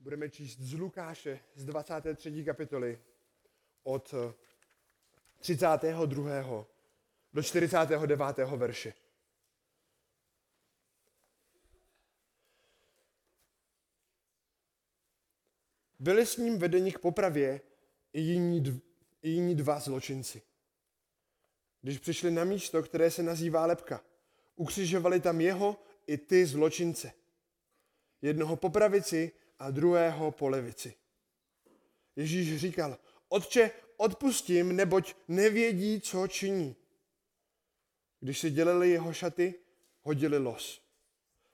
Budeme číst z Lukáše z 23. kapitoly od 32. do 49. verše. Byli s ním vedeni k popravě i jiní, dv, i jiní dva zločinci. Když přišli na místo, které se nazývá Lepka, ukřižovali tam jeho i ty zločince. Jednoho po pravici a druhého po levici. Ježíš říkal, Otče, odpustím, neboť nevědí, co činí. Když si dělili jeho šaty, hodili los.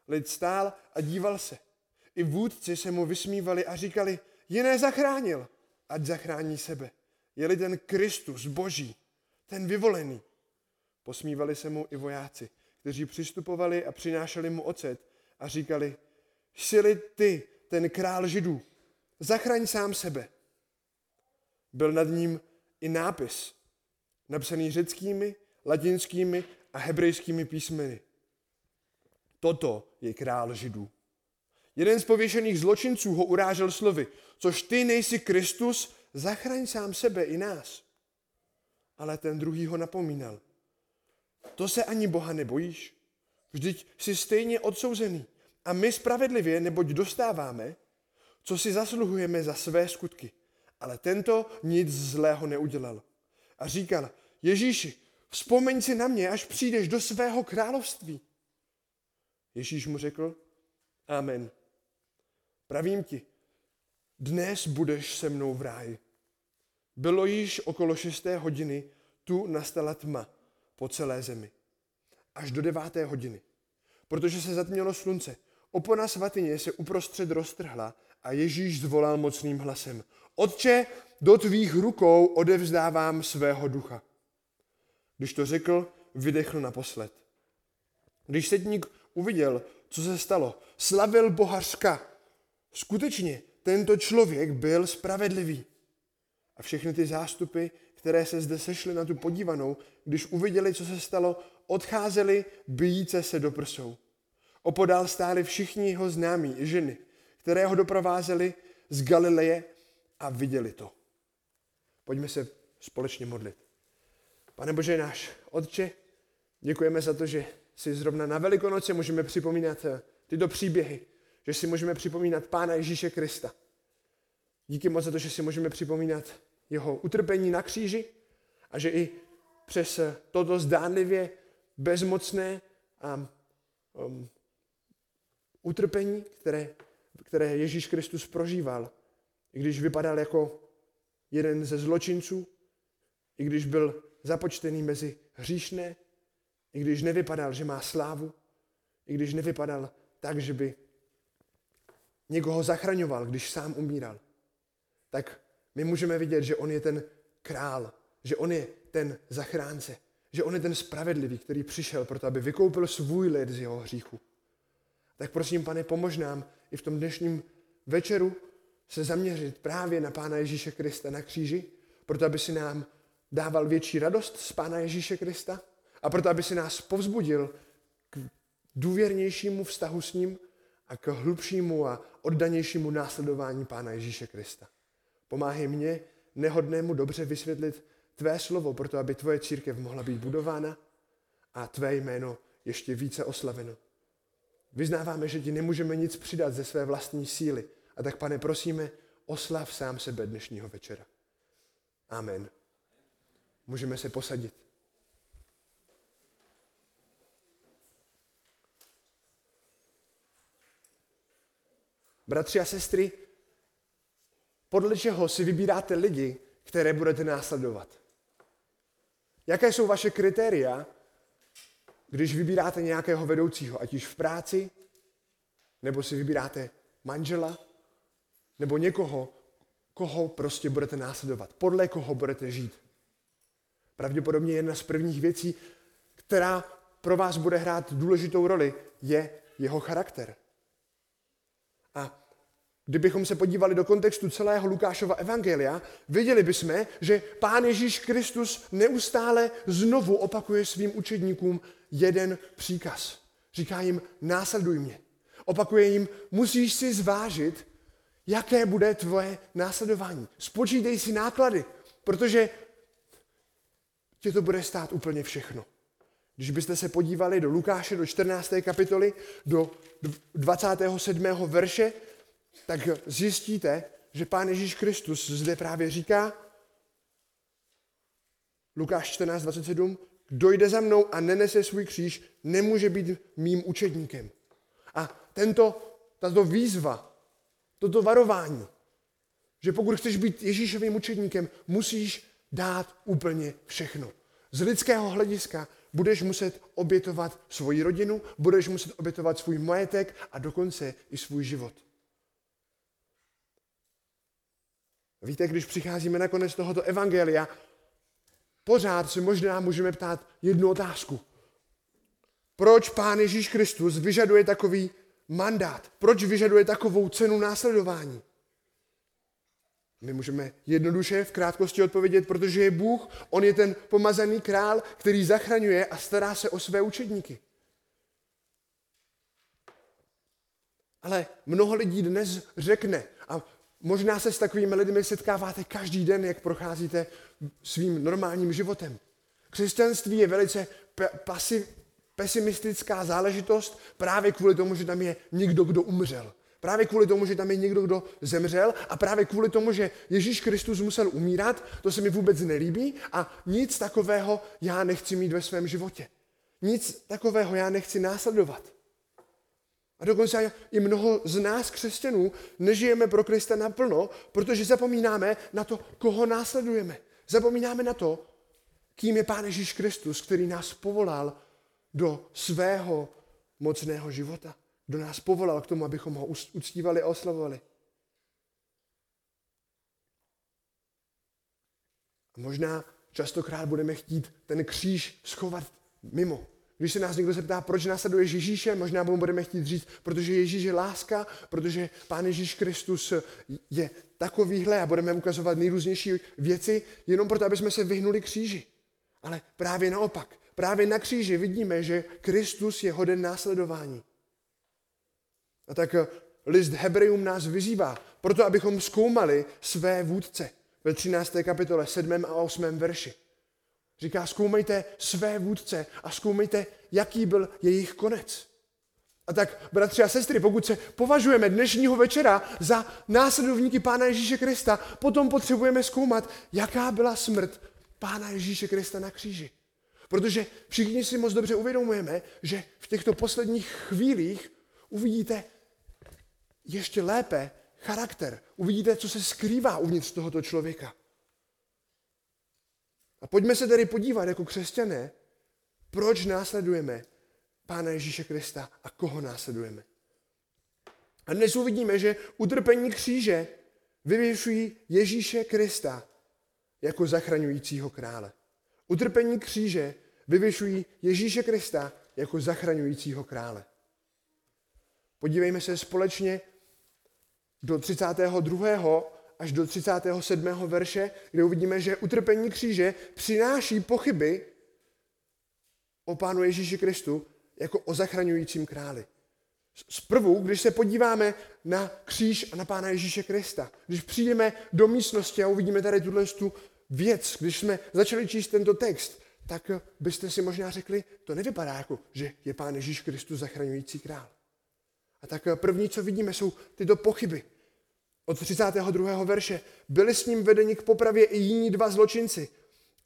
Lid stál a díval se. I vůdci se mu vysmívali a říkali, jiné zachránil, ať zachrání sebe. Je-li ten Kristus, Boží, ten vyvolený. Posmívali se mu i vojáci, kteří přistupovali a přinášeli mu ocet a říkali, jsi ty, ten král židů, zachraň sám sebe. Byl nad ním i nápis, napsaný řeckými, latinskými a hebrejskými písmeny. Toto je král židů. Jeden z pověšených zločinců ho urážel slovy, což ty nejsi Kristus, zachraň sám sebe i nás. Ale ten druhý ho napomínal. To se ani Boha nebojíš? Vždyť jsi stejně odsouzený. A my spravedlivě, neboť dostáváme, co si zasluhujeme za své skutky. Ale tento nic zlého neudělal. A říkal, Ježíši, vzpomeň si na mě, až přijdeš do svého království. Ježíš mu řekl, Amen. Pravím ti, dnes budeš se mnou v ráji. Bylo již okolo šesté hodiny, tu nastala tma po celé zemi. Až do deváté hodiny. Protože se zatmělo slunce, opona svatyně se uprostřed roztrhla a Ježíš zvolal mocným hlasem. Otče, do tvých rukou odevzdávám svého ducha. Když to řekl, vydechl naposled. Když sedník uviděl, co se stalo, slavil bohařka. Skutečně, tento člověk byl spravedlivý. A všechny ty zástupy, které se zde sešly na tu podívanou, když uviděli, co se stalo, odcházeli bijíce se do prsou. Opodál stáli všichni jeho známí ženy, které ho doprovázeli z Galileje a viděli to. Pojďme se společně modlit. Pane Bože náš, Otče, děkujeme za to, že si zrovna na Velikonoce můžeme připomínat eh, tyto příběhy, že si můžeme připomínat Pána Ježíše Krista. Díky moc za to, že si můžeme připomínat jeho utrpení na kříži a že i přes eh, toto zdánlivě bezmocné a um, utrpení, které, které Ježíš Kristus prožíval, i když vypadal jako jeden ze zločinců, i když byl započtený mezi hříšné, i když nevypadal, že má slávu, i když nevypadal tak, že by někoho zachraňoval, když sám umíral, tak my můžeme vidět, že on je ten král, že on je ten zachránce, že on je ten spravedlivý, který přišel proto, aby vykoupil svůj lid z jeho hříchu. Tak prosím, pane, pomož nám i v tom dnešním večeru se zaměřit právě na Pána Ježíše Krista na kříži, proto aby si nám dával větší radost z Pána Ježíše Krista a proto aby si nás povzbudil k důvěrnějšímu vztahu s ním a k hlubšímu a oddanějšímu následování Pána Ježíše Krista. Pomáhej mě, nehodnému, dobře vysvětlit tvé slovo, proto aby tvoje církev mohla být budována a tvé jméno ještě více oslaveno. Vyznáváme, že ti nemůžeme nic přidat ze své vlastní síly. A tak, pane, prosíme, oslav sám sebe dnešního večera. Amen. Můžeme se posadit. Bratři a sestry, podle čeho si vybíráte lidi, které budete následovat? Jaké jsou vaše kritéria, když vybíráte nějakého vedoucího, ať již v práci, nebo si vybíráte manžela, nebo někoho, koho prostě budete následovat, podle koho budete žít. Pravděpodobně jedna z prvních věcí, která pro vás bude hrát důležitou roli, je jeho charakter. A Kdybychom se podívali do kontextu celého Lukášova evangelia, viděli bychom, že Pán Ježíš Kristus neustále znovu opakuje svým učedníkům jeden příkaz. Říká jim, následuj mě. Opakuje jim, musíš si zvážit, jaké bude tvoje následování. Spočítej si náklady, protože tě to bude stát úplně všechno. Když byste se podívali do Lukáše, do 14. kapitoly, do 27. verše, tak zjistíte, že Pán Ježíš Kristus zde právě říká, Lukáš 14, 27, kdo jde za mnou a nenese svůj kříž, nemůže být mým učedníkem. A tento, tato výzva, toto varování, že pokud chceš být Ježíšovým učedníkem, musíš dát úplně všechno. Z lidského hlediska budeš muset obětovat svoji rodinu, budeš muset obětovat svůj majetek a dokonce i svůj život. Víte, když přicházíme na konec tohoto evangelia, pořád si možná můžeme ptát jednu otázku. Proč Pán Ježíš Kristus vyžaduje takový mandát? Proč vyžaduje takovou cenu následování? My můžeme jednoduše v krátkosti odpovědět, protože je Bůh, On je ten pomazaný král, který zachraňuje a stará se o své učedníky. Ale mnoho lidí dnes řekne, možná se s takovými lidmi setkáváte každý den, jak procházíte svým normálním životem. Křesťanství je velice pasiv, pesimistická záležitost právě kvůli tomu, že tam je někdo, kdo umřel. Právě kvůli tomu, že tam je někdo, kdo zemřel a právě kvůli tomu, že Ježíš Kristus musel umírat, to se mi vůbec nelíbí a nic takového já nechci mít ve svém životě. Nic takového já nechci následovat. A dokonce i mnoho z nás, křesťanů, nežijeme pro Krista naplno, protože zapomínáme na to, koho následujeme. Zapomínáme na to, kým je Pán Ježíš Kristus, který nás povolal do svého mocného života kdo nás povolal k tomu, abychom ho uctívali a oslavovali. A možná častokrát budeme chtít ten kříž schovat mimo. Když se nás někdo zeptá, proč následuješ Ježíše, možná mu budeme chtít říct, protože Ježíš je láska, protože Pán Ježíš Kristus je takovýhle a budeme ukazovat nejrůznější věci, jenom proto, aby jsme se vyhnuli kříži. Ale právě naopak, právě na kříži vidíme, že Kristus je hoden následování. A tak eh, list Hebrejům nás vyzývá, proto abychom zkoumali své vůdce ve 13. kapitole 7. a 8. verši. Říká, zkoumejte své vůdce a zkoumejte, jaký byl jejich konec. A tak, bratři a sestry, pokud se považujeme dnešního večera za následovníky Pána Ježíše Krista, potom potřebujeme zkoumat, jaká byla smrt Pána Ježíše Krista na kříži. Protože všichni si moc dobře uvědomujeme, že v těchto posledních chvílích uvidíte ještě lépe charakter. Uvidíte, co se skrývá uvnitř tohoto člověka. A pojďme se tedy podívat jako křesťané, proč následujeme Pána Ježíše Krista a koho následujeme. A dnes uvidíme, že utrpení kříže vyvěšují Ježíše Krista jako zachraňujícího krále. Utrpení kříže vyvěšují Ježíše Krista jako zachraňujícího krále. Podívejme se společně do 32. až do 37. verše, kde uvidíme, že utrpení kříže přináší pochyby o Pánu Ježíši Kristu jako o zachraňujícím králi. Zprvu, když se podíváme na kříž a na Pána Ježíše Krista, když přijdeme do místnosti a uvidíme tady tuhle tu věc, když jsme začali číst tento text, tak byste si možná řekli, to nevypadá jako, že je Pán Ježíš Kristus zachraňující král. A tak první, co vidíme, jsou tyto pochyby. Od 32. verše. Byli s ním vedeni k popravě i jiní dva zločinci.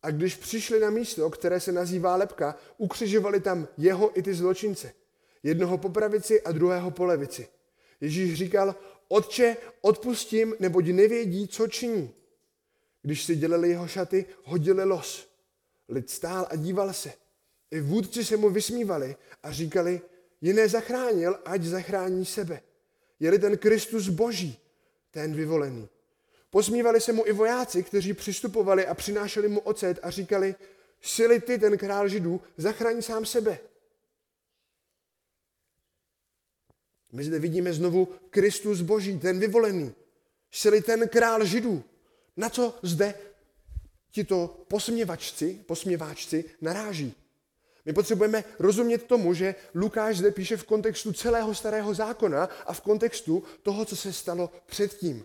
A když přišli na místo, které se nazývá Lepka, ukřižovali tam jeho i ty zločince. Jednoho po pravici a druhého po levici. Ježíš říkal, otče, odpustím, neboť nevědí, co činí. Když si dělali jeho šaty, hodili los. Lid stál a díval se. I vůdci se mu vysmívali a říkali, jiné zachránil, ať zachrání sebe. Je-li ten Kristus boží, ten vyvolený. Posmívali se mu i vojáci, kteří přistupovali a přinášeli mu ocet a říkali, sily ty, ten král židů, zachraň sám sebe. My zde vidíme znovu Kristus boží, ten vyvolený. Sily ten král židů. Na co zde tito posměvačci, posměváčci naráží? My potřebujeme rozumět tomu, že Lukáš zde píše v kontextu celého starého zákona a v kontextu toho, co se stalo předtím.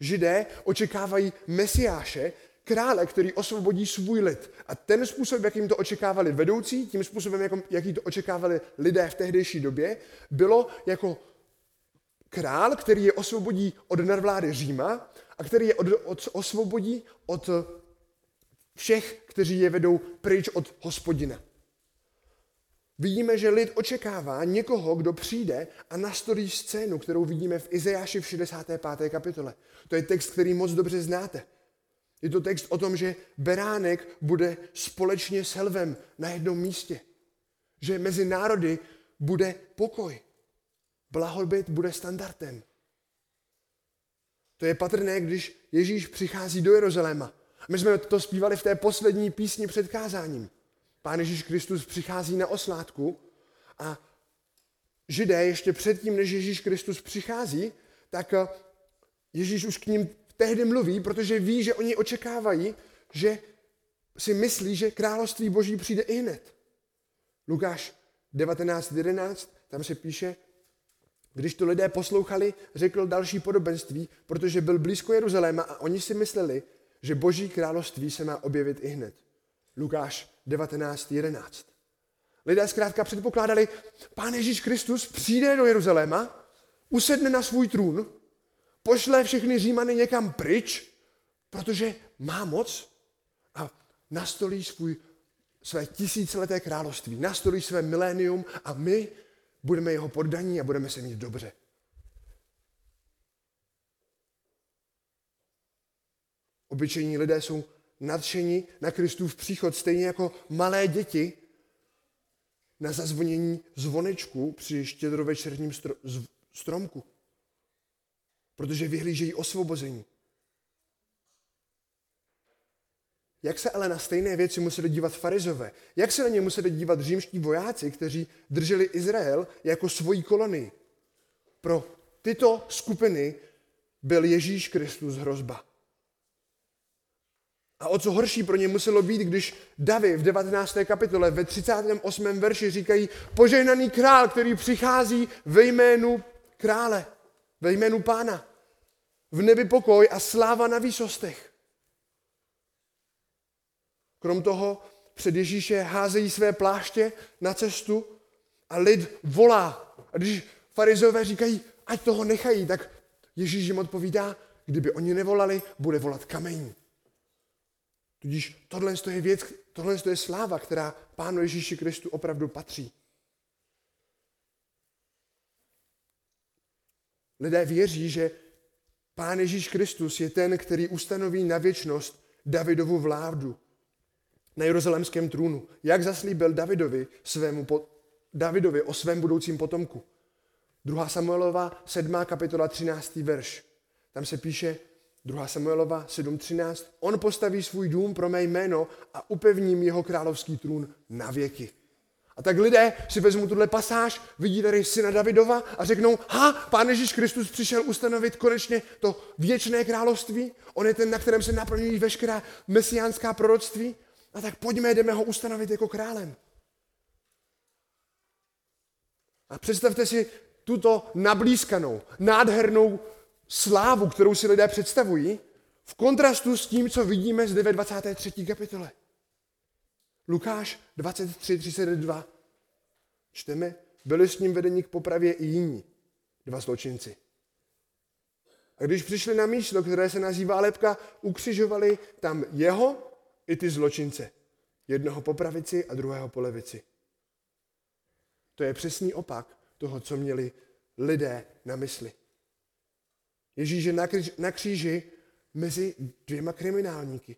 Židé očekávají mesiáše, krále, který osvobodí svůj lid. A ten způsob, jakým to očekávali vedoucí, tím způsobem, jaký to očekávali lidé v tehdejší době, bylo jako král, který je osvobodí od nadvlády Říma a který je od, od, osvobodí od všech, kteří je vedou pryč od hospodina. Vidíme, že lid očekává někoho, kdo přijde a nastolí scénu, kterou vidíme v Izajáši v 65. kapitole. To je text, který moc dobře znáte. Je to text o tom, že beránek bude společně s helvem na jednom místě. Že mezi národy bude pokoj. Blahobyt bude standardem. To je patrné, když Ježíš přichází do Jeruzaléma. My jsme to zpívali v té poslední písni před kázáním. Pán Ježíš Kristus přichází na oslátku a židé ještě předtím, než Ježíš Kristus přichází, tak eh, Ježíš už k ním tehdy mluví, protože ví, že oni očekávají, že si myslí, že království boží přijde i hned. Lukáš 19.11, tam se píše, když to lidé poslouchali, řekl další podobenství, protože byl blízko Jeruzaléma a oni si mysleli, že boží království se má objevit i hned. Lukáš 19.11. Lidé zkrátka předpokládali, pán Ježíš Kristus přijde do Jeruzaléma, usedne na svůj trůn, pošle všechny Římany někam pryč, protože má moc a nastolí svůj, své tisícileté království, nastolí své milénium a my budeme jeho poddaní a budeme se mít dobře. Obyčejní lidé jsou nadšení na Kristův příchod, stejně jako malé děti na zazvonění zvonečku při štědrovečerním stromku. Protože vyhlížejí osvobození. Jak se ale na stejné věci museli dívat farizové? Jak se na ně museli dívat římští vojáci, kteří drželi Izrael jako svoji kolonii? Pro tyto skupiny byl Ježíš Kristus hrozba. A o co horší pro ně muselo být, když Davy v 19. kapitole ve 38. verši říkají požehnaný král, který přichází ve jménu krále, ve jménu pána. V nebi pokoj a sláva na výsostech. Krom toho před Ježíše házejí své pláště na cestu a lid volá. A když farizové říkají, ať toho nechají, tak Ježíš jim odpovídá, kdyby oni nevolali, bude volat kamení. Tudíž tohle je věc, tohle je sláva, která Pánu Ježíši Kristu opravdu patří. Lidé věří, že Pán Ježíš Kristus je ten, který ustanoví na věčnost Davidovu vládu na jeruzalémském trůnu. Jak zaslíbil Davidovi, svému po, Davidovi o svém budoucím potomku. 2. Samuelova 7. kapitola 13. verš. Tam se píše, 2. Samuelova 7.13. On postaví svůj dům pro mé jméno a upevním jeho královský trůn na věky. A tak lidé si vezmou tuhle pasáž, vidí tady syna Davidova a řeknou, ha, pán Ježíš Kristus přišel ustanovit konečně to věčné království, on je ten, na kterém se naplňují veškerá mesiánská proroctví, a tak pojďme, jdeme ho ustanovit jako králem. A představte si tuto nablízkanou, nádhernou slávu, kterou si lidé představují, v kontrastu s tím, co vidíme zde ve 23. kapitole. Lukáš 23, 32. Čteme, byli s ním vedení k popravě i jiní, dva zločinci. A když přišli na místo, které se nazývá lepka, ukřižovali tam jeho i ty zločince. Jednoho po pravici a druhého po levici. To je přesný opak toho, co měli lidé na mysli. Ježíš je na kříži mezi dvěma kriminálníky.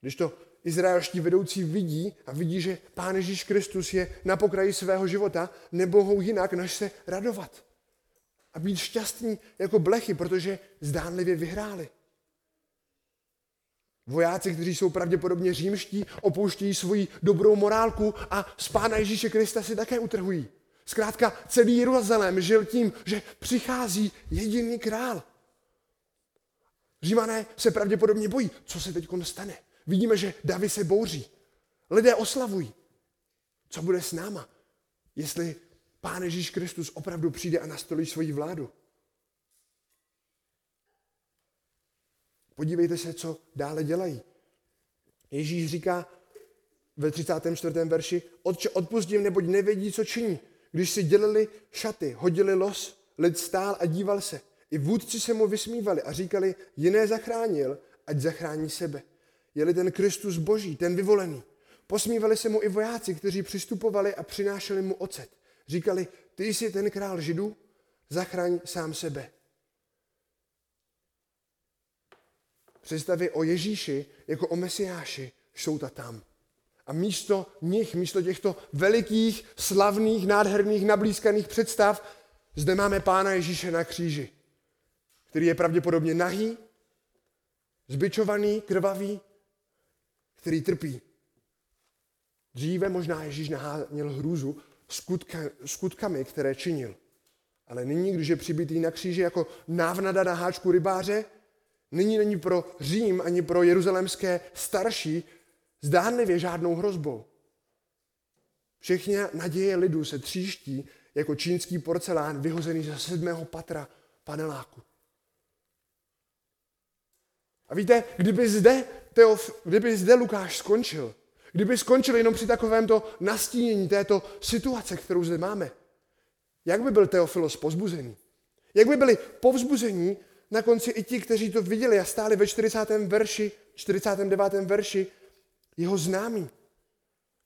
Když to izraelští vedoucí vidí a vidí, že Pán Ježíš Kristus je na pokraji svého života, nemohou jinak, než se radovat. A být šťastní jako blechy, protože zdánlivě vyhráli. Vojáci, kteří jsou pravděpodobně římští, opouštějí svoji dobrou morálku a z Pána Ježíše Krista si také utrhují. Zkrátka celý Jeruzalém žil tím, že přichází jediný král. Římané se pravděpodobně bojí, co se teď stane. Vidíme, že davy se bouří. Lidé oslavují. Co bude s náma, jestli Pán Ježíš Kristus opravdu přijde a nastolí svoji vládu? Podívejte se, co dále dělají. Ježíš říká ve 34. verši, Otče, odpustím, neboť nevědí, co činí. Když si dělili šaty, hodili los, lid stál a díval se. I vůdci se mu vysmívali a říkali, jiné zachránil, ať zachrání sebe. Je-li ten Kristus boží, ten vyvolený. Posmívali se mu i vojáci, kteří přistupovali a přinášeli mu ocet. Říkali, ty jsi ten král židů, zachraň sám sebe. Představy o Ježíši jako o Mesiáši jsou ta tam. A místo nich, místo těchto velikých, slavných, nádherných, nablízkaných představ, zde máme Pána Ježíše na kříži, který je pravděpodobně nahý, zbyčovaný, krvavý, který trpí. Dříve možná Ježíš naháněl hrůzu skutka, skutkami, které činil. Ale nyní, když je přibitý na kříži jako návnada na háčku rybáře, nyní není pro Řím ani pro jeruzalémské starší zdánlivě žádnou hrozbou. Všechny naděje lidu se tříští jako čínský porcelán vyhozený ze sedmého patra paneláku. A víte, kdyby zde, Teof, kdyby zde Lukáš skončil, kdyby skončil jenom při takovémto nastínění této situace, kterou zde máme, jak by byl Teofilos pozbuzený? Jak by byli povzbuzení na konci i ti, kteří to viděli a stáli ve 40. verši, 49. verši jeho známí?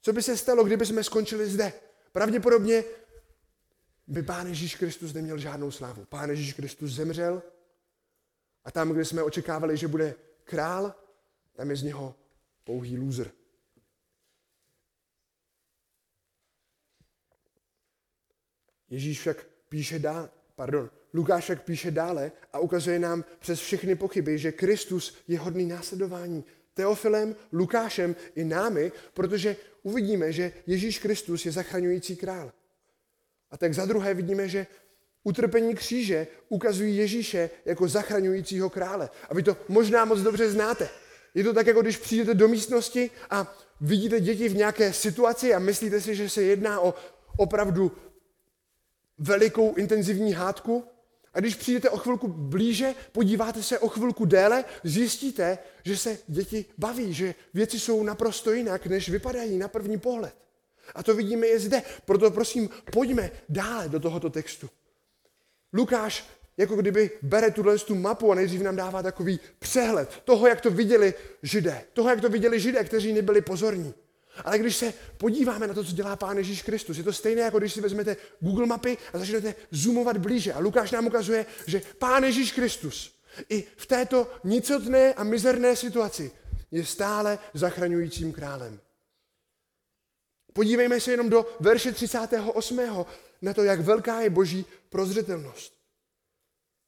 Co by se stalo, kdyby jsme skončili zde? Pravděpodobně by Pán Ježíš Kristus neměl žádnou slávu. Pán Ježíš Kristus zemřel a tam, kde jsme očekávali, že bude král, tam je z něho pouhý loser. Ježíš však píše dál, pardon, Lukáš však píše dále a ukazuje nám přes všechny pochyby, že Kristus je hodný následování. Teofilem, Lukášem i námi, protože uvidíme, že Ježíš Kristus je zachraňující král. A tak za druhé vidíme, že utrpení kříže ukazují Ježíše jako zachraňujícího krále. A vy to možná moc dobře znáte. Je to tak, jako když přijdete do místnosti a vidíte děti v nějaké situaci a myslíte si, že se jedná o opravdu velikou intenzivní hádku. A když přijdete o chvilku blíže, podíváte se o chvilku déle, zjistíte, že se děti baví, že věci jsou naprosto jinak, než vypadají na první pohled. A to vidíme je zde. Proto prosím, pojďme dále do tohoto textu. Lukáš jako kdyby bere tuhle tu mapu a nejdřív nám dává takový přehled toho, jak to viděli židé. Toho, jak to viděli židé, kteří nebyli pozorní. Ale když se podíváme na to, co dělá Pán Ježíš Kristus, je to stejné, jako když si vezmete Google mapy a začnete zoomovat blíže. A Lukáš nám ukazuje, že Pán Ježíš Kristus i v této nicotné a mizerné situaci je stále zachraňujícím králem. Podívejme se jenom do verše 38. na to, jak velká je boží prozřetelnost.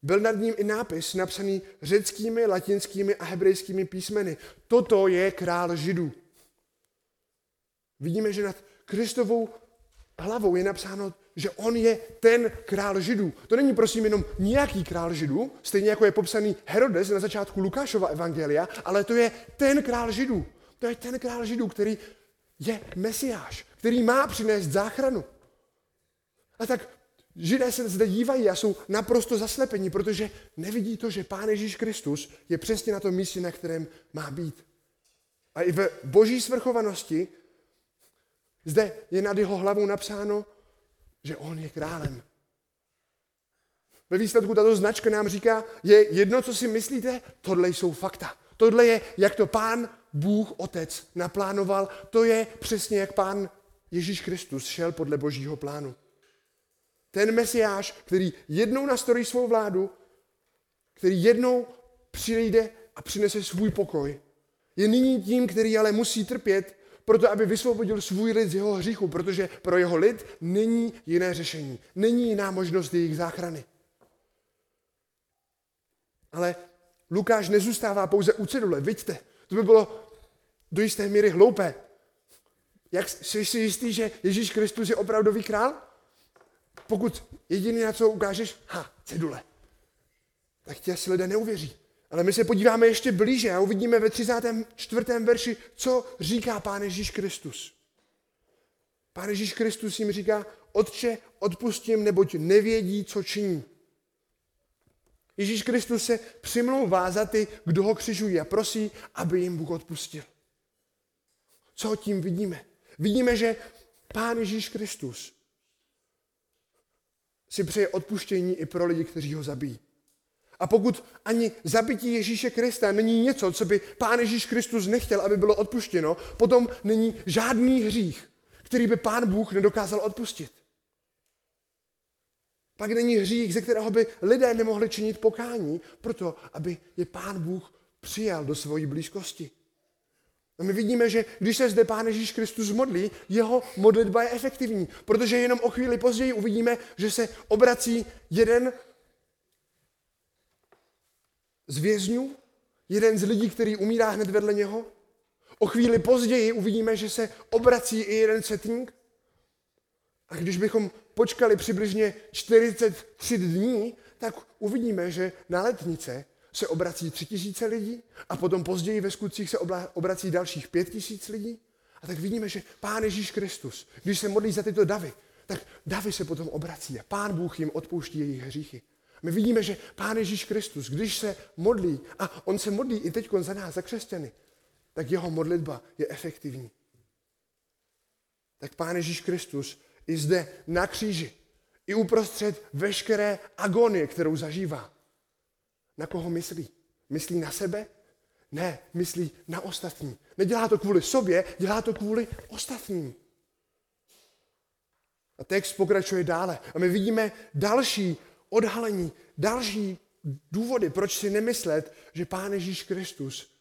Byl nad ním i nápis napsaný řeckými, latinskými a hebrejskými písmeny. Toto je král židů. Vidíme, že nad Kristovou hlavou je napsáno, že on je ten král židů. To není prosím jenom nějaký král židů, stejně jako je popsaný Herodes na začátku Lukášova evangelia, ale to je ten král židů. To je ten král židů, který je mesiáš, který má přinést záchranu. A tak židé se zde dívají a jsou naprosto zaslepení, protože nevidí to, že Pán Ježíš Kristus je přesně na tom místě, na kterém má být. A i ve boží svrchovanosti zde je nad jeho hlavou napsáno, že on je králem. Ve výsledku tato značka nám říká, je jedno, co si myslíte, tohle jsou fakta. Tohle je, jak to pán Bůh Otec naplánoval, to je přesně, jak pán Ježíš Kristus šel podle božího plánu. Ten mesiáš, který jednou nastorí svou vládu, který jednou přijde a přinese svůj pokoj, je nyní tím, který ale musí trpět, proto aby vysvobodil svůj lid z jeho hříchu, protože pro jeho lid není jiné řešení, není jiná možnost jejich záchrany. Ale Lukáš nezůstává pouze u cedule, vidíte, to by bylo do jisté míry hloupé. Jak jsi si jistý, že Ježíš Kristus je opravdový král? Pokud jediný, na co ukážeš, ha, cedule, tak ti asi lidé neuvěří. Ale my se podíváme ještě blíže a uvidíme ve 34. verši, co říká Pán Ježíš Kristus. Pán Ježíš Kristus jim říká, Otče, odpustím, neboť nevědí, co činí. Ježíš Kristus se přimlouvá za ty, kdo ho křižují a prosí, aby jim Bůh odpustil. Co tím vidíme? Vidíme, že Pán Ježíš Kristus si přeje odpuštění i pro lidi, kteří ho zabijí. A pokud ani zabití Ježíše Krista není něco, co by Pán Ježíš Kristus nechtěl, aby bylo odpuštěno, potom není žádný hřích, který by Pán Bůh nedokázal odpustit. Pak není hřích, ze kterého by lidé nemohli činit pokání, proto aby je Pán Bůh přijal do svojí blízkosti. A my vidíme, že když se zde Pán Ježíš Kristus modlí, jeho modlitba je efektivní, protože jenom o chvíli později uvidíme, že se obrací jeden z vězňů, jeden z lidí, který umírá hned vedle něho. O chvíli později uvidíme, že se obrací i jeden setník. A když bychom počkali přibližně 43 dní, tak uvidíme, že na letnice se obrací tři tisíce lidí a potom později ve skutcích se obrací dalších pět tisíc lidí. A tak vidíme, že Pán Ježíš Kristus, když se modlí za tyto davy, tak davy se potom obrací a Pán Bůh jim odpouští jejich hříchy. My vidíme, že Pán Ježíš Kristus, když se modlí, a on se modlí i teď za nás, za křesťany, tak jeho modlitba je efektivní. Tak Pán Ježíš Kristus i zde na kříži, i uprostřed veškeré agonie, kterou zažívá, na koho myslí? Myslí na sebe? Ne, myslí na ostatní. Nedělá to kvůli sobě, dělá to kvůli ostatním. A text pokračuje dále. A my vidíme další odhalení, další důvody, proč si nemyslet, že Pán Ježíš Kristus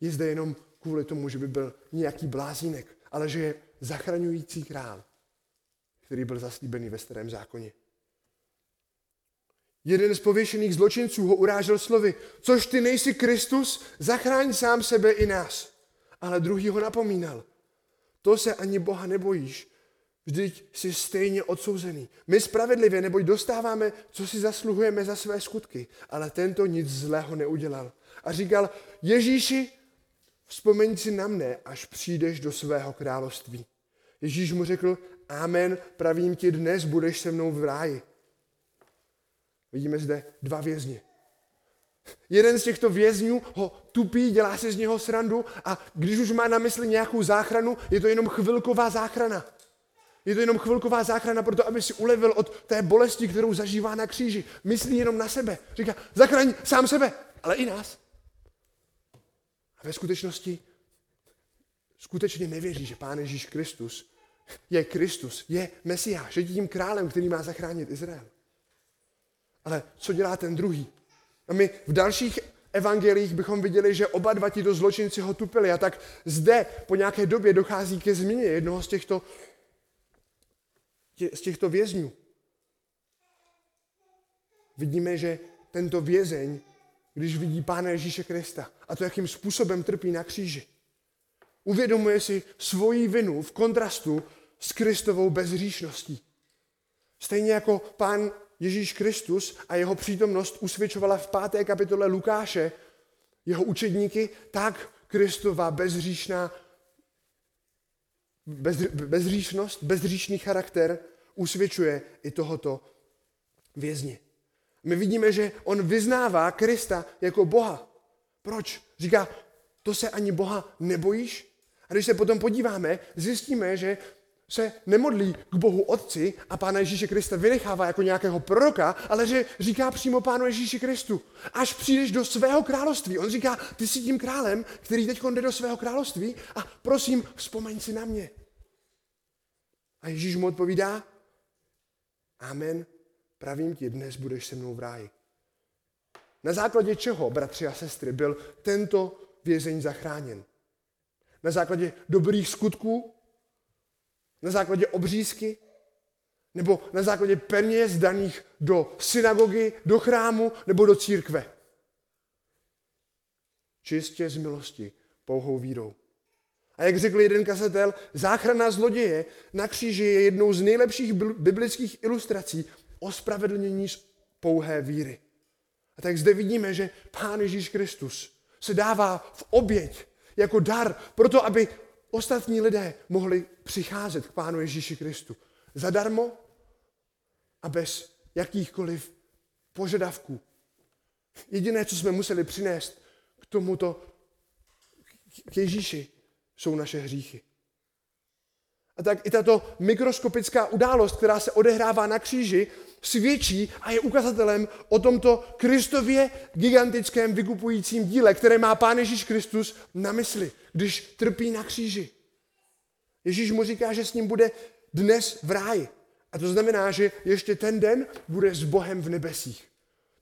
je zde jenom kvůli tomu, že by byl nějaký blázínek, ale že je zachraňující král, který byl zaslíbený ve starém zákoně. Jeden z pověšených zločinců ho urážel slovy, což ty nejsi Kristus, zachráň sám sebe i nás. Ale druhý ho napomínal. To se ani Boha nebojíš, vždyť jsi stejně odsouzený. My spravedlivě, neboť dostáváme, co si zasluhujeme za své skutky. Ale tento nic zlého neudělal. A říkal, Ježíši, vzpomeň si na mne, až přijdeš do svého království. Ježíš mu řekl, amen, pravím ti, dnes budeš se mnou v ráji. Vidíme zde dva vězně. Jeden z těchto vězňů ho tupí, dělá se z něho srandu a když už má na mysli nějakou záchranu, je to jenom chvilková záchrana. Je to jenom chvilková záchrana proto, aby si ulevil od té bolesti, kterou zažívá na kříži. Myslí jenom na sebe. Říká, zachraň sám sebe, ale i nás. A ve skutečnosti skutečně nevěří, že Pán Ježíš Kristus je Kristus, je Mesiáš, je tím králem, který má zachránit Izrael. Ale co dělá ten druhý? A my v dalších evangelích bychom viděli, že oba dva tito zločinci ho tupili. A tak zde po nějaké době dochází ke změně jednoho z těchto, tě, z těchto vězňů. Vidíme, že tento vězeň, když vidí Pána Ježíše Krista a to, jakým způsobem trpí na kříži, uvědomuje si svoji vinu v kontrastu s Kristovou bezříšností. Stejně jako pán Ježíš Kristus a jeho přítomnost usvědčovala v páté kapitole Lukáše jeho učedníky, tak Kristova bezříšná bez, bezříšnost, bezříšný charakter usvědčuje i tohoto vězně. My vidíme, že on vyznává Krista jako Boha. Proč? Říká, to se ani Boha nebojíš? A když se potom podíváme, zjistíme, že se nemodlí k Bohu Otci a Pána Ježíše Krista vynechává jako nějakého proroka, ale že říká přímo Pánu Ježíši Kristu. Až přijdeš do svého království. On říká, ty jsi tím králem, který teď jde do svého království a prosím, vzpomeň si na mě. A Ježíš mu odpovídá, Amen, pravím ti, dnes budeš se mnou v ráji. Na základě čeho, bratři a sestry, byl tento vězeň zachráněn? Na základě dobrých skutků, na základě obřízky? Nebo na základě peněz daných do synagogy, do chrámu nebo do církve? Čistě z milosti, pouhou vírou. A jak řekl jeden kasatel, záchrana zloděje na kříži je jednou z nejlepších biblických ilustrací o spravedlnění z pouhé víry. A tak zde vidíme, že Pán Ježíš Kristus se dává v oběť jako dar, proto aby ostatní lidé mohli přicházet k Pánu Ježíši Kristu. Zadarmo a bez jakýchkoliv požadavků. Jediné, co jsme museli přinést k tomuto, k Ježíši, jsou naše hříchy. A tak i tato mikroskopická událost, která se odehrává na kříži, svědčí a je ukazatelem o tomto Kristově gigantickém vykupujícím díle, které má Pán Ježíš Kristus na mysli, když trpí na kříži. Ježíš mu říká, že s ním bude dnes v ráji. A to znamená, že ještě ten den bude s Bohem v nebesích.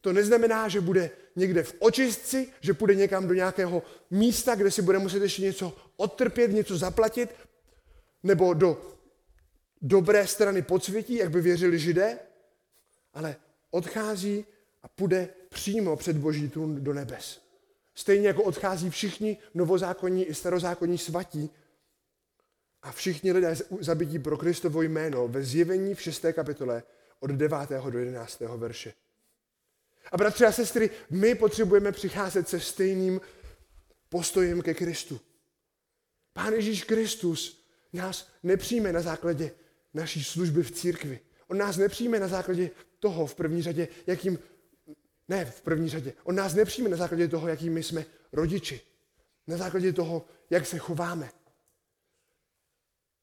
To neznamená, že bude někde v očistci, že půjde někam do nějakého místa, kde si bude muset ještě něco odtrpět, něco zaplatit, nebo do dobré strany podsvětí, jak by věřili židé, ale odchází a půjde přímo před boží trůn do nebes. Stejně jako odchází všichni novozákonní i starozákonní svatí a všichni lidé zabití pro Kristovo jméno ve zjevení v 6. kapitole od 9. do 11. verše. A bratři a sestry, my potřebujeme přicházet se stejným postojem ke Kristu. Pán Ježíš Kristus nás nepřijme na základě naší služby v církvi. On nás nepřijme na základě toho v první řadě, jakým, ne v první řadě, on nás nepřijme na základě toho, jakým my jsme rodiči. Na základě toho, jak se chováme.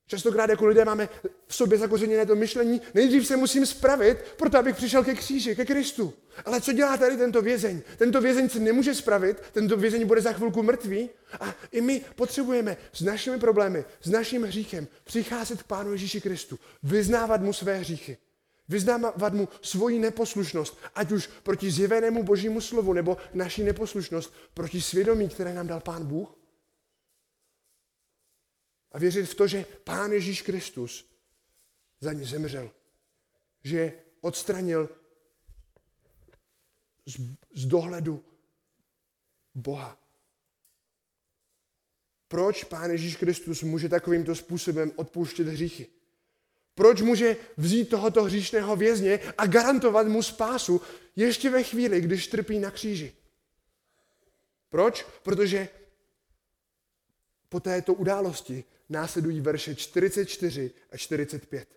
Častokrát jako lidé máme v sobě zakořeněné to myšlení, nejdřív se musím spravit, proto abych přišel ke kříži, ke Kristu. Ale co dělá tady tento vězeň? Tento vězeň se nemůže spravit, tento vězeň bude za chvilku mrtvý a i my potřebujeme s našimi problémy, s naším hříchem přicházet k Pánu Ježíši Kristu, vyznávat mu své hříchy, vyznávat mu svoji neposlušnost, ať už proti zjevenému božímu slovu, nebo naší neposlušnost proti svědomí, které nám dal Pán Bůh a věřit v to, že Pán Ježíš Kristus za ně zemřel. Že odstranil z, z dohledu Boha. Proč Pán Ježíš Kristus může takovýmto způsobem odpouštět hříchy? Proč může vzít tohoto hříšného vězně a garantovat mu spásu ještě ve chvíli, když trpí na kříži? Proč? Protože po této události následují verše 44 a 45.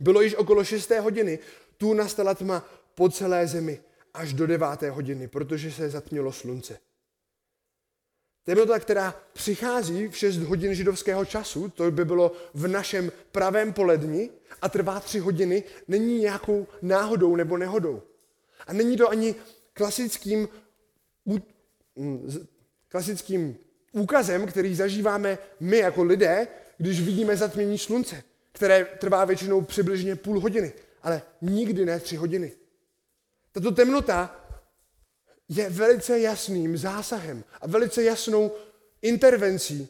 Bylo již okolo 6. hodiny, tu nastala tma po celé zemi až do 9. hodiny, protože se zatmělo slunce. Temnota, která přichází v 6 hodin židovského času, to by bylo v našem pravém poledni a trvá 3 hodiny, není nějakou náhodou nebo nehodou. A není to ani klasickým, klasickým úkazem, který zažíváme my jako lidé, když vidíme zatmění slunce, které trvá většinou přibližně půl hodiny, ale nikdy ne tři hodiny. Tato temnota je velice jasným zásahem a velice jasnou intervencí,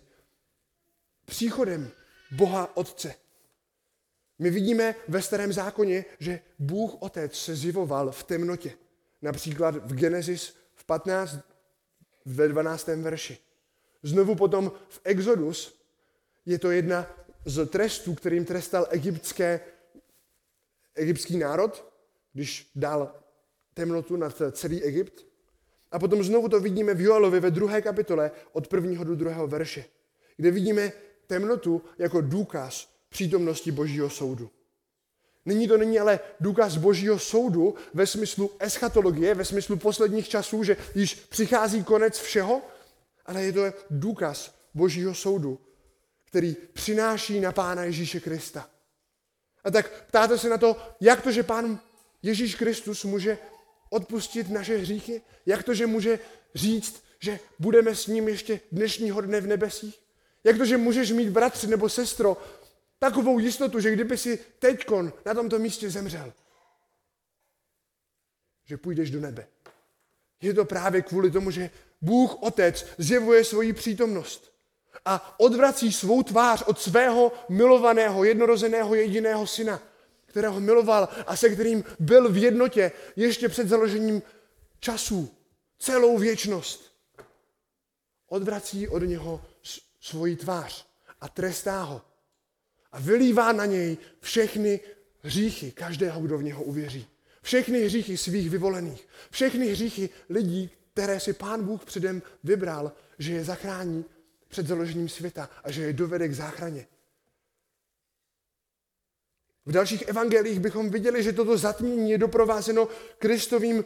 příchodem Boha Otce. My vidíme ve starém zákoně, že Bůh Otec se zjevoval v temnotě. Například v Genesis v 15, ve 12. verši. Znovu potom v Exodus je to jedna z trestů, kterým trestal egyptské, egyptský národ, když dal temnotu nad celý Egypt. A potom znovu to vidíme v Joalovi ve druhé kapitole od prvního do druhého verše, kde vidíme temnotu jako důkaz přítomnosti Božího soudu. Nyní to není ale důkaz Božího soudu ve smyslu eschatologie, ve smyslu posledních časů, že již přichází konec všeho, ale je to důkaz Božího soudu, který přináší na Pána Ježíše Krista. A tak ptáte se na to, jak to, že Pán Ježíš Kristus může odpustit naše hříchy? Jak to, že může říct, že budeme s ním ještě dnešního dne v nebesích? Jak to, že můžeš mít bratři nebo sestro takovou jistotu, že kdyby si teďkon na tomto místě zemřel, že půjdeš do nebe. Je to právě kvůli tomu, že Bůh Otec zjevuje svoji přítomnost a odvrací svou tvář od svého milovaného, jednorozeného jediného syna, kterého miloval a se kterým byl v jednotě ještě před založením časů, celou věčnost. Odvrací od něho svoji tvář a trestá ho. A vylívá na něj všechny hříchy každého, kdo v něho uvěří. Všechny hříchy svých vyvolených. Všechny hříchy lidí, které si pán Bůh předem vybral, že je zachrání před založením světa a že je dovede k záchraně. V dalších evangelích bychom viděli, že toto zatmění je doprovázeno Kristovým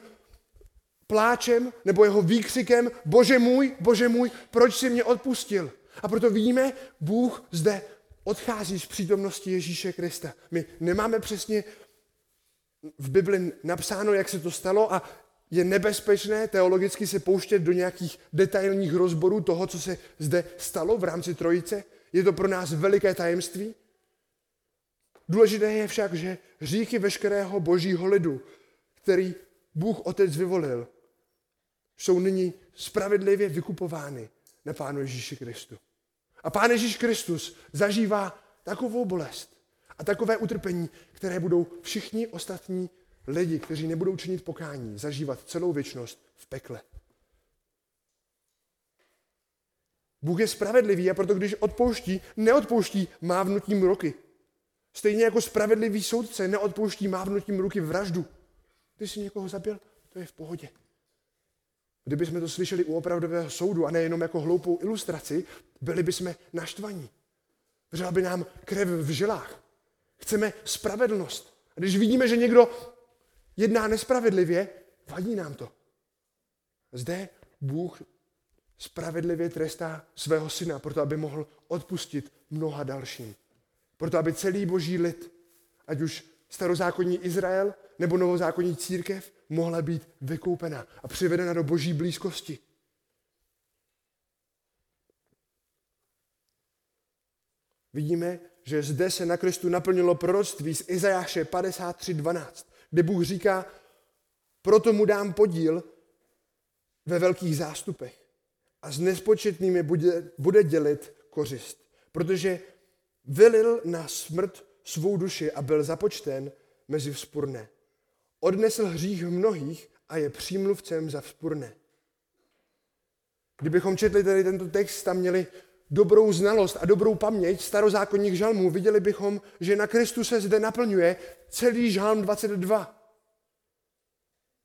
pláčem nebo jeho výkřikem Bože můj, Bože můj, proč si mě odpustil? A proto vidíme, Bůh zde odchází z přítomnosti Ježíše Krista. My nemáme přesně v Bibli napsáno, jak se to stalo a je nebezpečné teologicky se pouštět do nějakých detailních rozborů toho, co se zde stalo v rámci trojice. Je to pro nás veliké tajemství. Důležité je však, že hříchy veškerého božího lidu, který Bůh Otec vyvolil, jsou nyní spravedlivě vykupovány na Pánu Ježíši Kristu. A Pán Ježíš Kristus zažívá takovou bolest a takové utrpení, které budou všichni ostatní lidi, kteří nebudou činit pokání, zažívat celou věčnost v pekle. Bůh je spravedlivý a proto když odpouští, neodpouští mávnutím ruky. Stejně jako spravedlivý soudce neodpouští mávnutím ruky vraždu. Když jsi někoho zabil, to je v pohodě. Kdybychom to slyšeli u opravdového soudu a nejenom jako hloupou ilustraci, byli bychom naštvaní. Vřela by nám krev v žilách. Chceme spravedlnost. A když vidíme, že někdo jedná nespravedlivě, vadí nám to. Zde Bůh spravedlivě trestá svého syna, proto aby mohl odpustit mnoha dalším. Proto aby celý boží lid, ať už starozákonní Izrael nebo novozákonní církev, mohla být vykoupena a přivedena do boží blízkosti. Vidíme, že zde se na Kristu naplnilo proroctví z Izajáše 53.12, kde Bůh říká, proto mu dám podíl ve velkých zástupech a s nespočetnými bude, bude dělit kořist, protože vylil na smrt svou duši a byl započten mezi vzpurné. Odnesl hřích mnohých a je přímluvcem za vzpurné. Kdybychom četli tady tento text a měli dobrou znalost a dobrou paměť starozákonních žalmů, viděli bychom, že na Kristu se zde naplňuje celý žalm 22,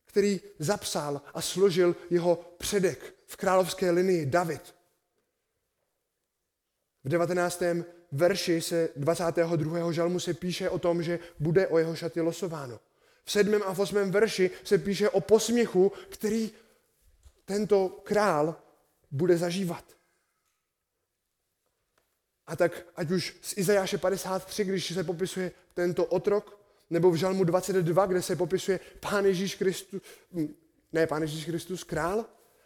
který zapsal a složil jeho předek v královské linii David. V 19. verši se 22. žalmu se píše o tom, že bude o jeho šaty losováno. V 7. a v 8. verši se píše o posměchu, který tento král bude zažívat. A tak ať už z Izajáše 53, když se popisuje tento otrok, nebo v Žalmu 22, kde se popisuje Pán Ježíš Kristus, ne Pán Ježíš Kristus král,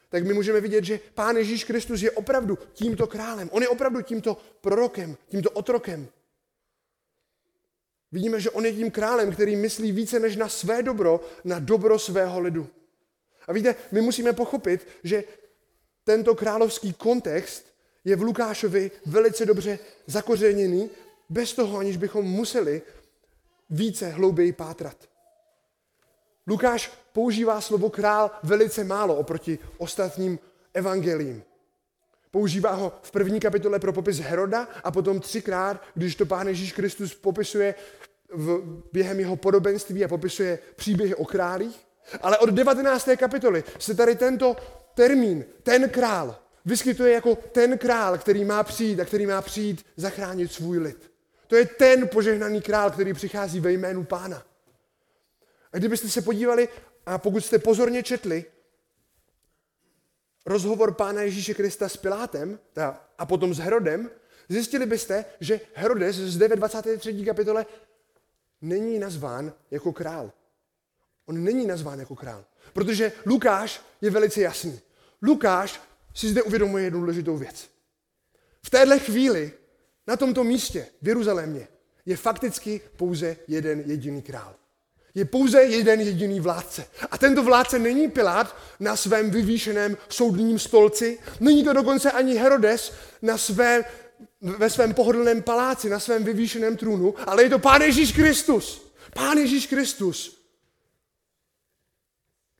tak my můžeme vidět, že Pán Ježíš Kristus je opravdu tímto králem. On je opravdu tímto prorokem, tímto otrokem. Vidíme, že on je tím králem, který myslí více než na své dobro, na dobro svého lidu. A víte, my musíme pochopit, že tento královský kontext je v Lukášovi velice dobře zakořeněný, bez toho, aniž bychom museli více hlouběji pátrat. Lukáš používá slovo král velice málo oproti ostatním evangelím. Používá ho v první kapitole pro popis Heroda a potom třikrát, když to Pán Ježíš Kristus popisuje v, během jeho podobenství a popisuje příběhy o králích. Ale od 19. kapitoly se tady tento termín, ten král, vyskytuje jako ten král, který má přijít a který má přijít zachránit svůj lid. To je ten požehnaný král, který přichází ve jménu pána. A kdybyste se podívali, a pokud jste pozorně četli, rozhovor pána Ježíše Krista s Pilátem a potom s Herodem, zjistili byste, že Herodes zde ve 23. kapitole není nazván jako král. On není nazván jako král. Protože Lukáš je velice jasný. Lukáš si zde uvědomuje jednu důležitou věc. V téhle chvíli, na tomto místě, v Jeruzalémě, je fakticky pouze jeden jediný král. Je pouze jeden jediný vládce. A tento vládce není Pilát na svém vyvýšeném soudním stolci, není to dokonce ani Herodes na své, ve svém pohodlném paláci, na svém vyvýšeném trůnu, ale je to Pán Ježíš Kristus. Pán Ježíš Kristus,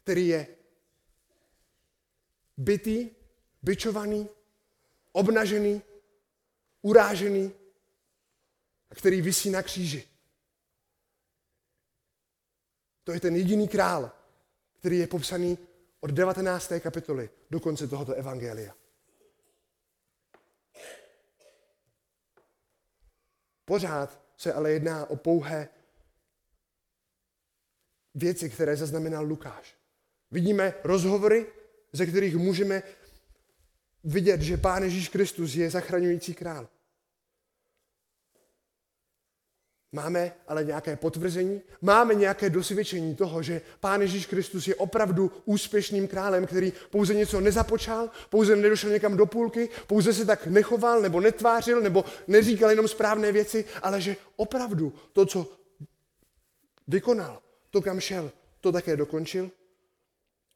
který je bytý, byčovaný, obnažený, urážený a který visí na kříži. To je ten jediný král, který je popsaný od 19. kapitoly do konce tohoto evangelia. Pořád se ale jedná o pouhé věci, které zaznamenal Lukáš. Vidíme rozhovory, ze kterých můžeme vidět, že Pán Ježíš Kristus je zachraňující král. Máme ale nějaké potvrzení, máme nějaké dosvědčení toho, že Pán Ježíš Kristus je opravdu úspěšným králem, který pouze něco nezapočal, pouze nedošel někam do půlky, pouze se tak nechoval nebo netvářil nebo neříkal jenom správné věci, ale že opravdu to, co vykonal, to, kam šel, to také dokončil.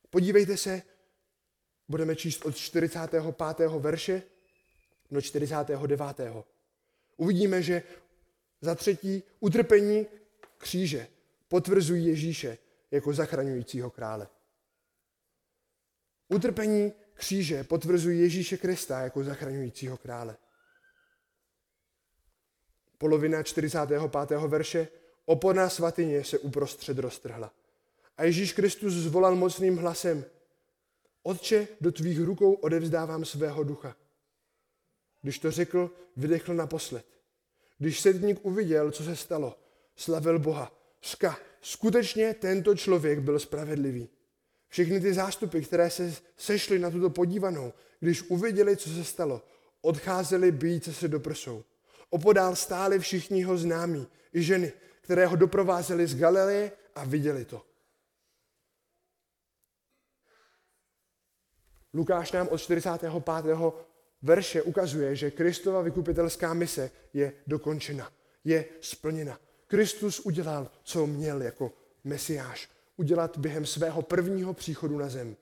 Podívejte se, budeme číst od 45. verše do 49. Uvidíme, že za třetí, utrpení kříže potvrzují Ježíše jako zachraňujícího krále. Utrpení kříže potvrzují Ježíše Krista jako zachraňujícího krále. Polovina 45. verše. Opona svatyně se uprostřed roztrhla. A Ježíš Kristus zvolal mocným hlasem. Otče, do tvých rukou odevzdávám svého ducha. Když to řekl, vydechl naposled. Když sedník uviděl, co se stalo, slavil Boha. Ska, skutečně tento člověk byl spravedlivý. Všechny ty zástupy, které se sešly na tuto podívanou, když uviděli, co se stalo, odcházeli bíjíce se do prsou. Opodál stáli všichni ho známí, i ženy, které ho doprovázely z Galileje a viděli to. Lukáš nám od 45 verše ukazuje, že Kristova vykupitelská mise je dokončena, je splněna. Kristus udělal, co měl jako mesiáš udělat během svého prvního příchodu na zem.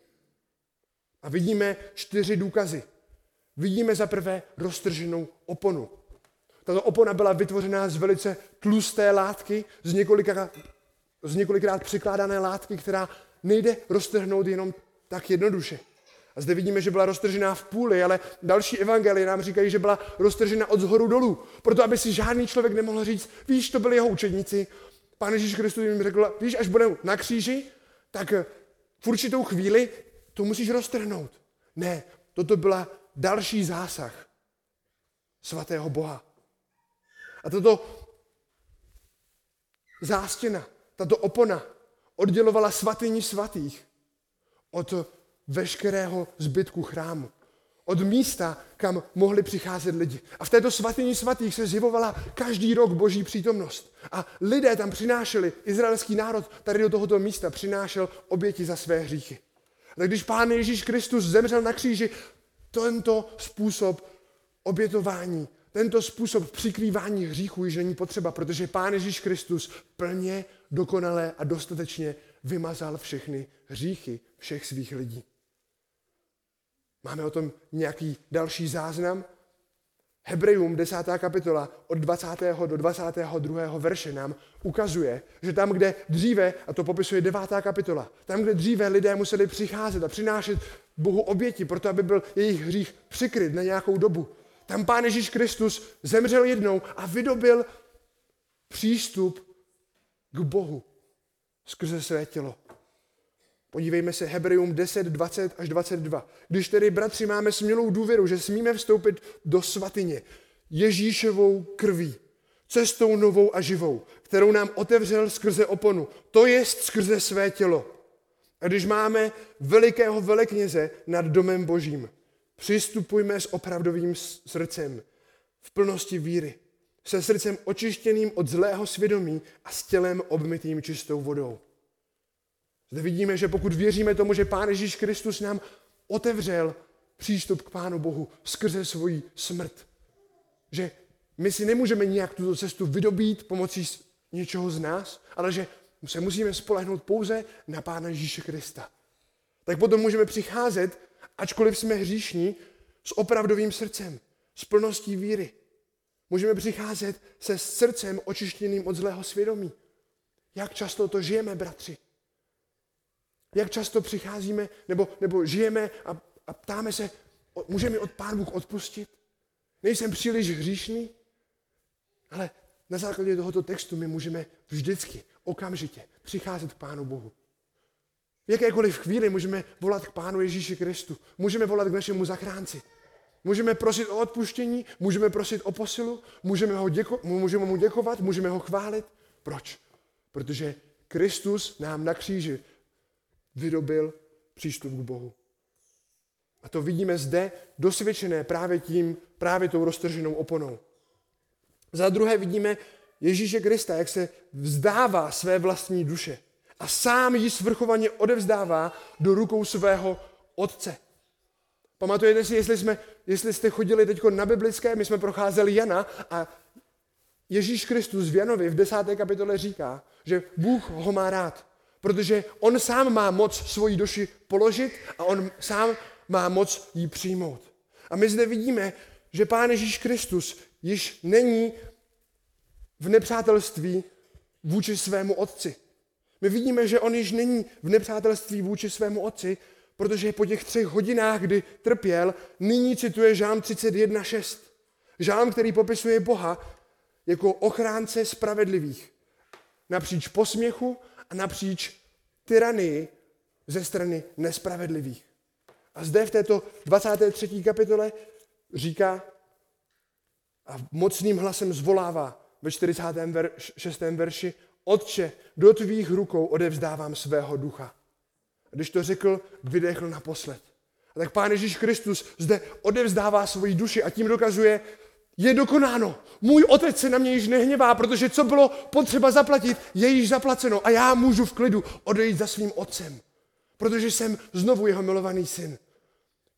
A vidíme čtyři důkazy. Vidíme za prvé roztrženou oponu. Tato opona byla vytvořená z velice tlusté látky, z, několika, z několikrát přikládané látky, která nejde roztrhnout jenom tak jednoduše. A zde vidíme, že byla roztržená v půli, ale další evangelie nám říkají, že byla roztržena od zhoru dolů. Proto, aby si žádný člověk nemohl říct, víš, to byli jeho učedníci. Pán Ježíš Kristus jim řekl, víš, až budeme na kříži, tak v určitou chvíli to musíš roztrhnout. Ne, toto byla další zásah svatého Boha. A tato zástěna, tato opona oddělovala svatyni svatých od veškerého zbytku chrámu. Od místa, kam mohli přicházet lidi. A v této svatyni svatých se zjevovala každý rok boží přítomnost. A lidé tam přinášeli, izraelský národ tady do tohoto místa přinášel oběti za své hříchy. Tak když Pán Ježíš Kristus zemřel na kříži, tento způsob obětování, tento způsob přikrývání hříchů již není potřeba, protože Pán Ježíš Kristus plně, dokonale a dostatečně vymazal všechny hříchy všech svých lidí. Máme o tom nějaký další záznam? Hebrejům 10. kapitola od 20. do 22. verše nám ukazuje, že tam, kde dříve, a to popisuje 9. kapitola, tam, kde dříve lidé museli přicházet a přinášet Bohu oběti, proto aby byl jejich hřích přikryt na nějakou dobu, tam Pán Ježíš Kristus zemřel jednou a vydobil přístup k Bohu skrze své tělo. Podívejme se Hebrejům 10, 20 až 22. Když tedy, bratři, máme smělou důvěru, že smíme vstoupit do svatyně Ježíšovou krví, cestou novou a živou, kterou nám otevřel skrze oponu, to je skrze své tělo. A když máme velikého velekněze nad domem božím, přistupujme s opravdovým srdcem, v plnosti víry, se srdcem očištěným od zlého svědomí a s tělem obmytým čistou vodou. Zde vidíme, že pokud věříme tomu, že Pán Ježíš Kristus nám otevřel přístup k Pánu Bohu skrze svoji smrt, že my si nemůžeme nijak tuto cestu vydobít pomocí něčeho z nás, ale že se musíme spolehnout pouze na Pána Ježíše Krista. Tak potom můžeme přicházet, ačkoliv jsme hříšní, s opravdovým srdcem, s plností víry. Můžeme přicházet se srdcem očištěným od zlého svědomí. Jak často to žijeme, bratři? Jak často přicházíme nebo, nebo žijeme a, a ptáme se, může mi od Pán Bůh odpustit? Nejsem příliš hříšný? Ale na základě tohoto textu my můžeme vždycky okamžitě přicházet k Pánu Bohu. V jakékoliv chvíli můžeme volat k Pánu Ježíši Kristu. Můžeme volat k našemu zachránci. Můžeme prosit o odpuštění, můžeme prosit o posilu, můžeme, ho děko- můžeme mu děkovat, můžeme ho chválit. Proč? Protože Kristus nám na kříži vydobil přístup k Bohu. A to vidíme zde dosvědčené právě tím, právě tou roztrženou oponou. Za druhé vidíme Ježíše Krista, jak se vzdává své vlastní duše a sám ji svrchovaně odevzdává do rukou svého otce. Pamatujete si, jestli, jsme, jestli jste chodili teď na biblické, my jsme procházeli Jana a Ježíš Kristus v Janovi v desáté kapitole říká, že Bůh ho má rád, protože on sám má moc svoji duši položit a on sám má moc ji přijmout. A my zde vidíme, že Pán Ježíš Kristus již není v nepřátelství vůči svému otci. My vidíme, že on již není v nepřátelství vůči svému otci, protože po těch třech hodinách, kdy trpěl, nyní cituje Žám 31.6. Žám, který popisuje Boha jako ochránce spravedlivých. Napříč posměchu a napříč tyranii ze strany nespravedlivých. A zde v této 23. kapitole říká a mocným hlasem zvolává ve 46. verši Otče, do tvých rukou odevzdávám svého ducha. A když to řekl, vydechl naposled. A tak Pán Ježíš Kristus zde odevzdává svoji duši a tím dokazuje, je dokonáno. Můj otec se na mě již nehněvá, protože co bylo potřeba zaplatit, je již zaplaceno a já můžu v klidu odejít za svým otcem, protože jsem znovu jeho milovaný syn.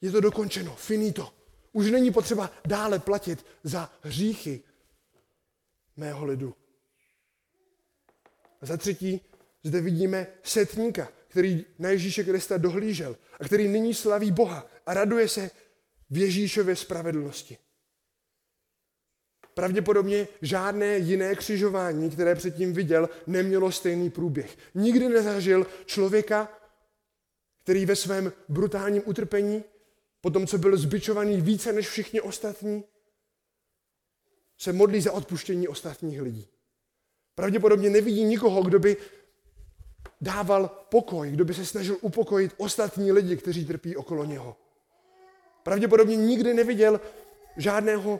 Je to dokončeno, finito. Už není potřeba dále platit za hříchy mého lidu. A za třetí, zde vidíme setníka, který na Ježíše Krista dohlížel a který nyní slaví Boha a raduje se v Ježíšově spravedlnosti. Pravděpodobně žádné jiné křižování, které předtím viděl, nemělo stejný průběh. Nikdy nezažil člověka, který ve svém brutálním utrpení, po tom, co byl zbičovaný více než všichni ostatní, se modlí za odpuštění ostatních lidí. Pravděpodobně nevidí nikoho, kdo by dával pokoj, kdo by se snažil upokojit ostatní lidi, kteří trpí okolo něho. Pravděpodobně nikdy neviděl žádného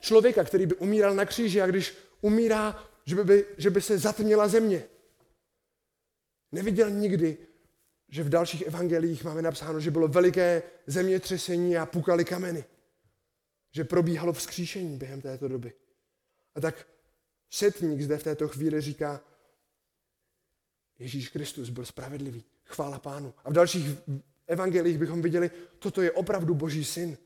člověka, který by umíral na kříži a když umírá, že by, že by se zatměla země. Neviděl nikdy, že v dalších evangelích máme napsáno, že bylo veliké zemětřesení a pukaly kameny. Že probíhalo vzkříšení během této doby. A tak setník zde v této chvíli říká, Ježíš Kristus byl spravedlivý. Chvála pánu. A v dalších evangelích bychom viděli, toto je opravdu boží syn.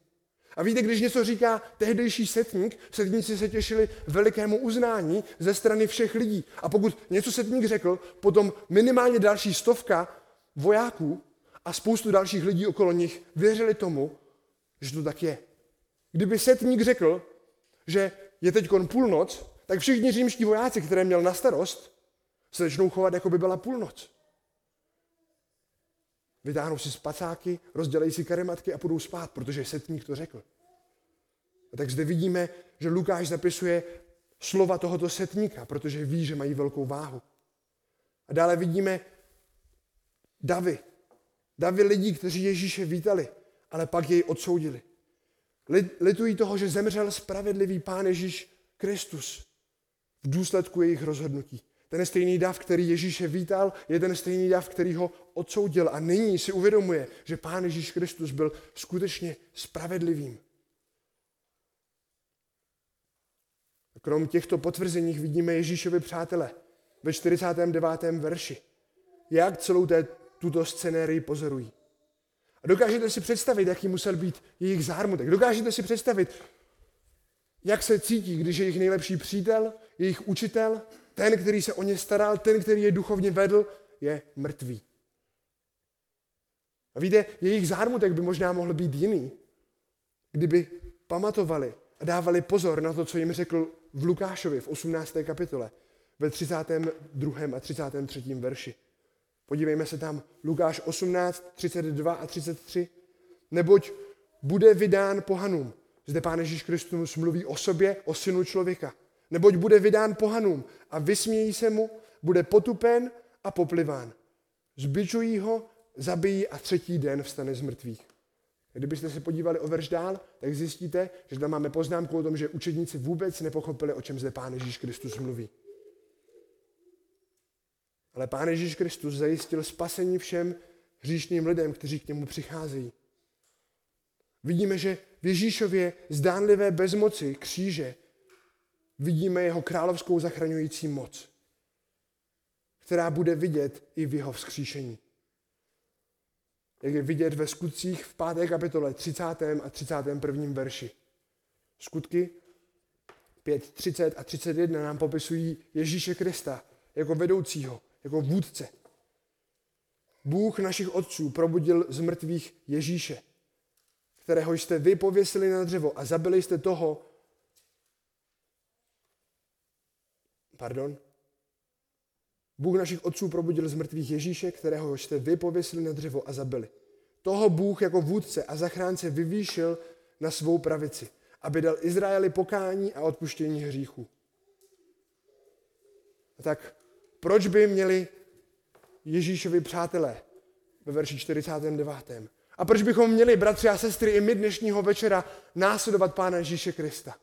A víte, když něco říká tehdejší setník, setníci se těšili velikému uznání ze strany všech lidí. A pokud něco setník řekl, potom minimálně další stovka vojáků a spoustu dalších lidí okolo nich věřili tomu, že to tak je. Kdyby setník řekl, že je teď půlnoc, tak všichni římští vojáci, které měl na starost, se začnou chovat, jako by byla půlnoc. Vytáhnou si spacáky, rozdělejí si karimatky a půjdou spát, protože setník to řekl. A tak zde vidíme, že Lukáš zapisuje slova tohoto setníka, protože ví, že mají velkou váhu. A dále vidíme davy. Davy lidí, kteří Ježíše vítali, ale pak jej odsoudili. Litují toho, že zemřel spravedlivý Pán Ježíš Kristus v důsledku jejich rozhodnutí. Ten stejný dav, který Ježíše vítal, je ten stejný dav, který ho odsoudil. A nyní si uvědomuje, že Pán Ježíš Kristus byl skutečně spravedlivým. Krom těchto potvrzení vidíme Ježíšovi přátele ve 49. verši. Jak celou té, tuto scenérii pozorují. A dokážete si představit, jaký musel být jejich zármutek. Dokážete si představit, jak se cítí, když jejich nejlepší přítel, jejich učitel, ten, který se o ně staral, ten, který je duchovně vedl, je mrtvý. A víte, jejich zármutek by možná mohl být jiný, kdyby pamatovali a dávali pozor na to, co jim řekl v Lukášovi v 18. kapitole, ve 32. a 33. verši. Podívejme se tam, Lukáš 18, 32 a 33. Neboť bude vydán pohanům. Zde Pán Ježíš Kristus mluví o sobě, o synu člověka. Neboť bude vydán pohanům a vysmějí se mu bude potupen a popliván. Zbičují ho, zabijí a třetí den vstane z mrtvých. Kdybyste se podívali o verš dál, tak zjistíte, že tam máme poznámku o tom, že učedníci vůbec nepochopili, o čem zde Pán Ježíš Kristus mluví. Ale Pán Ježíš Kristus zajistil spasení všem hříšným lidem, kteří k němu přicházejí. Vidíme, že v Ježíšově zdánlivé bezmoci kříže vidíme jeho královskou zachraňující moc, která bude vidět i v jeho vzkříšení. Jak je vidět ve skutcích v 5. kapitole 30. a 31. verši. Skutky 5, 30 a 31 nám popisují Ježíše Krista jako vedoucího, jako vůdce. Bůh našich otců probudil z mrtvých Ježíše, kterého jste vy pověsili na dřevo a zabili jste toho, pardon, Bůh našich otců probudil z mrtvých Ježíše, kterého jste vy pověsili na dřevo a zabili. Toho Bůh jako vůdce a zachránce vyvýšil na svou pravici, aby dal Izraeli pokání a odpuštění hříchů. Tak proč by měli Ježíšovi přátelé ve verši 49. A proč bychom měli, bratři a sestry, i my dnešního večera následovat Pána Ježíše Krista?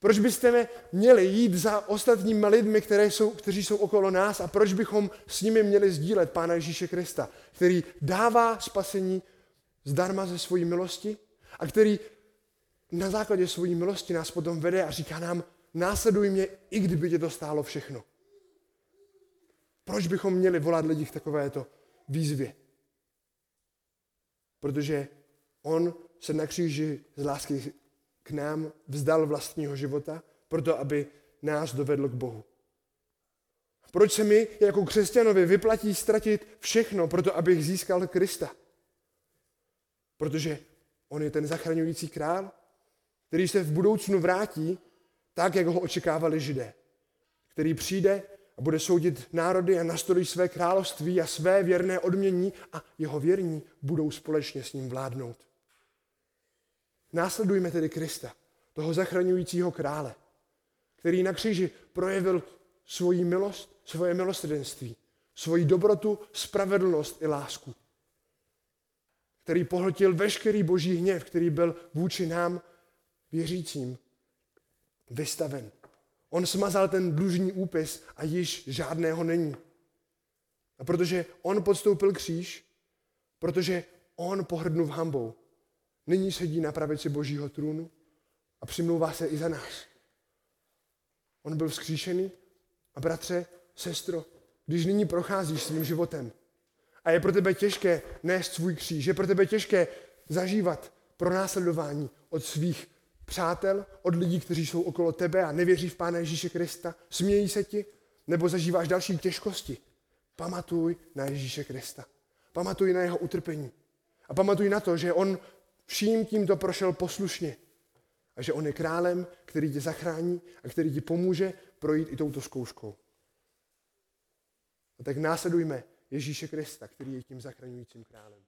Proč byste měli jít za ostatními lidmi, které jsou, kteří jsou okolo nás a proč bychom s nimi měli sdílet Pána Ježíše Krista, který dává spasení zdarma ze svojí milosti a který na základě svojí milosti nás potom vede a říká nám, následuj mě, i kdyby tě to stálo všechno. Proč bychom měli volat lidi k takovéto výzvě? Protože on se na kříži z lásky k nám vzdal vlastního života, proto aby nás dovedl k Bohu. Proč se mi jako křesťanovi vyplatí ztratit všechno, proto abych získal Krista? Protože on je ten zachraňující král, který se v budoucnu vrátí tak, jak ho očekávali židé. Který přijde a bude soudit národy a nastolí své království a své věrné odmění a jeho věrní budou společně s ním vládnout. Následujme tedy Krista, toho zachraňujícího krále, který na kříži projevil svoji milost, svoje milosrdenství, svoji dobrotu, spravedlnost i lásku. Který pohltil veškerý boží hněv, který byl vůči nám věřícím vystaven. On smazal ten dlužní úpis a již žádného není. A protože on podstoupil kříž, protože on pohrdnul hambou, nyní sedí na pravici božího trůnu a přimlouvá se i za nás. On byl vzkříšený a bratře, sestro, když nyní procházíš svým životem a je pro tebe těžké nést svůj kříž, je pro tebe těžké zažívat pronásledování od svých přátel, od lidí, kteří jsou okolo tebe a nevěří v Pána Ježíše Krista, smějí se ti, nebo zažíváš další těžkosti. Pamatuj na Ježíše Krista. Pamatuj na jeho utrpení. A pamatuj na to, že on vším tímto prošel poslušně. A že on je králem, který tě zachrání a který ti pomůže projít i touto zkouškou. A tak následujme Ježíše Krista, který je tím zachraňujícím králem.